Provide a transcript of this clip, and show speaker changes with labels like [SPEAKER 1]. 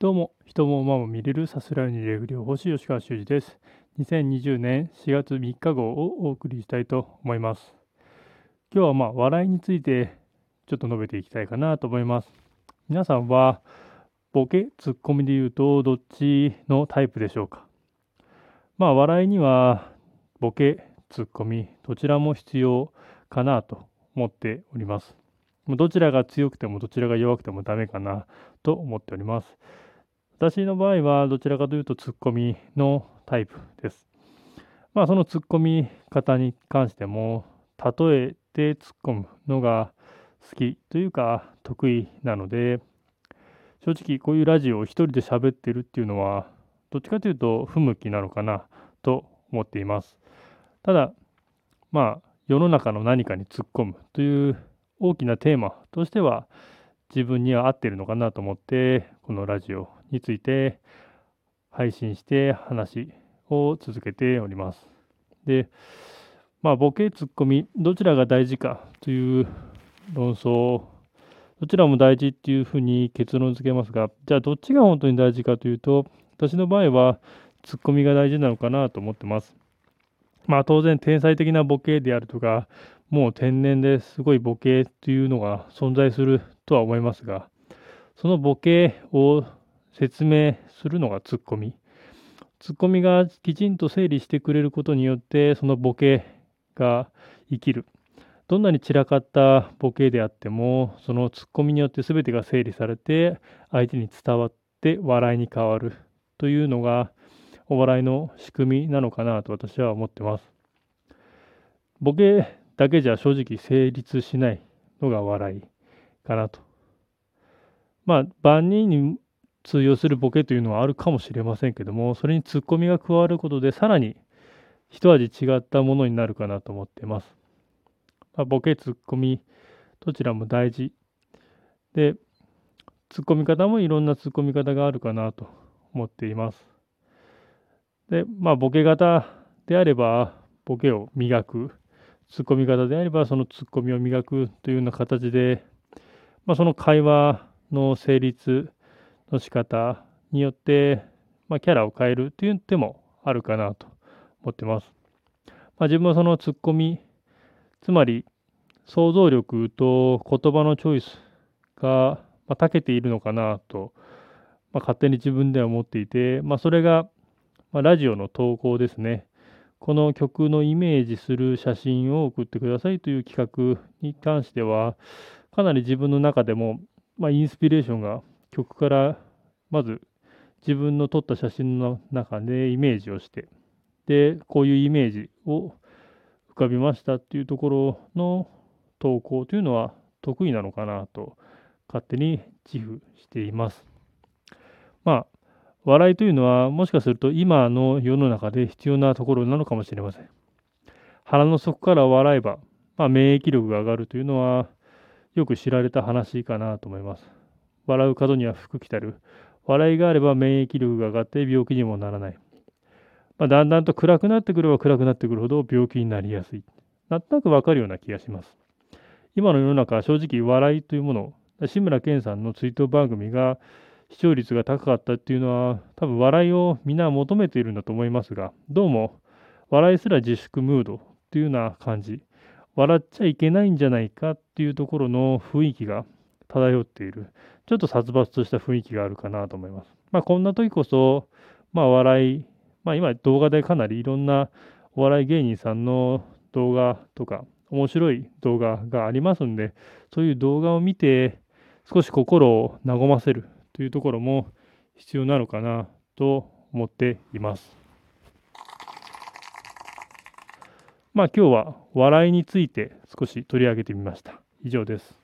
[SPEAKER 1] どうも、人も馬も見れるさすらいにレグ療法士吉川修司です。2020年4月3日号をお送りしたいと思います。今日はまあ笑いについてちょっと述べていきたいかなと思います。皆さんはボケ、ツッコミで言うとどっちのタイプでしょうか？まあ笑いにはボケ、ツッコミどちらも必要かなと思っております。どちらが強くてもどちらが弱くてもダメかなと思っております。私の場合はどちらかというとツッコミのタイプです。まあそのツッコミ方に関しても例えて突っ込むのが好きというか得意なので正直こういうラジオを一人で喋ってるっていうのはどっちかというと不向きなのかなと思っています。ただまあ世の中の何かに突っ込むという大きなテーマとしては自分には合ってるのかなと思ってこのラジオについて配信して話を続けております。で、まあ、ボケ、ツッコミ、どちらが大事かという論争、どちらも大事っていうふうに結論付けますが、じゃあどっちが本当に大事かというと、私の場合はツッコミが大事なのかなと思ってます。まあ当然天才的なボケであるとか、もう天然ですごいボケというのが存在するとは思いますが、そのボケを説明するのがツッコミ。ツッコミがきちんと整理してくれることによって、そのボケが生きる。どんなに散らかったボケであっても、そのツッコミによって全てが整理されて、相手に伝わって笑いに変わるというのが、お笑いの仕組みなのかなと私は思ってます。ボケだけじゃ正直成立しないのが笑いかなと。まあ、万人に通用するボケというのはあるかもしれませんけども、それにツッコミが加わることで、さらに一味違ったものになるかなと思っています。まあ、ボケ、ツッコミ、どちらも大事。で、ツッコミ方もいろんなツッコミ方があるかなと思っています。で、まあ、ボケ型であれば、ボケを磨く。ツッコミ方であれば、そのツッコミを磨くというような形で、まあ、その会話の成立、の仕方によって、まあ、キャラを変えるという手もあるかなと思ってます。まあ、自分はそのツッコミ、つまり想像力と言葉のチョイスが、まあ、長けているのかなと、まあ、勝手に自分では思っていて、まあ、それが、まあ、ラジオの投稿ですね。この曲のイメージする写真を送ってくださいという企画に関しては、かなり自分の中でも、まあ、インスピレーションが曲からまず自分の撮った写真の中でイメージをしてでこういうイメージを浮かびましたっていうところの投稿というのは得意なのかなと勝手に自負しています。まあ笑いというのはもしかすると今の世の中で必要なところなのかもしれません。腹の底から笑えば、まあ、免疫力が上がるというのはよく知られた話かなと思います。笑う角には福来たる。笑いがあれば免疫力が上がって病気にもならない。まあ、だんだんと暗くなってくれば暗くなってくるほど病気になりやすい。なんとなくわかるような気がします。今の世の中は正直笑いというもの、志村けんさんの追悼番組が視聴率が高かったっていうのは多分笑いをみんな求めているんだと思いますが、どうも笑いすら自粛ムードっていうような感じ、笑っちゃいけないんじゃないかっていうところの雰囲気が漂っている、ちょっと殺伐とした雰囲気があるかなと思います。まあ、こんな時こそ、まあ、笑い、まあ、今動画でかなりいろんなお笑い芸人さんの動画とか、面白い動画がありますんで、そういう動画を見て、少し心を和ませるというところも必要なのかなと思っています。まあ今日は笑いについて少し取り上げてみました。以上です。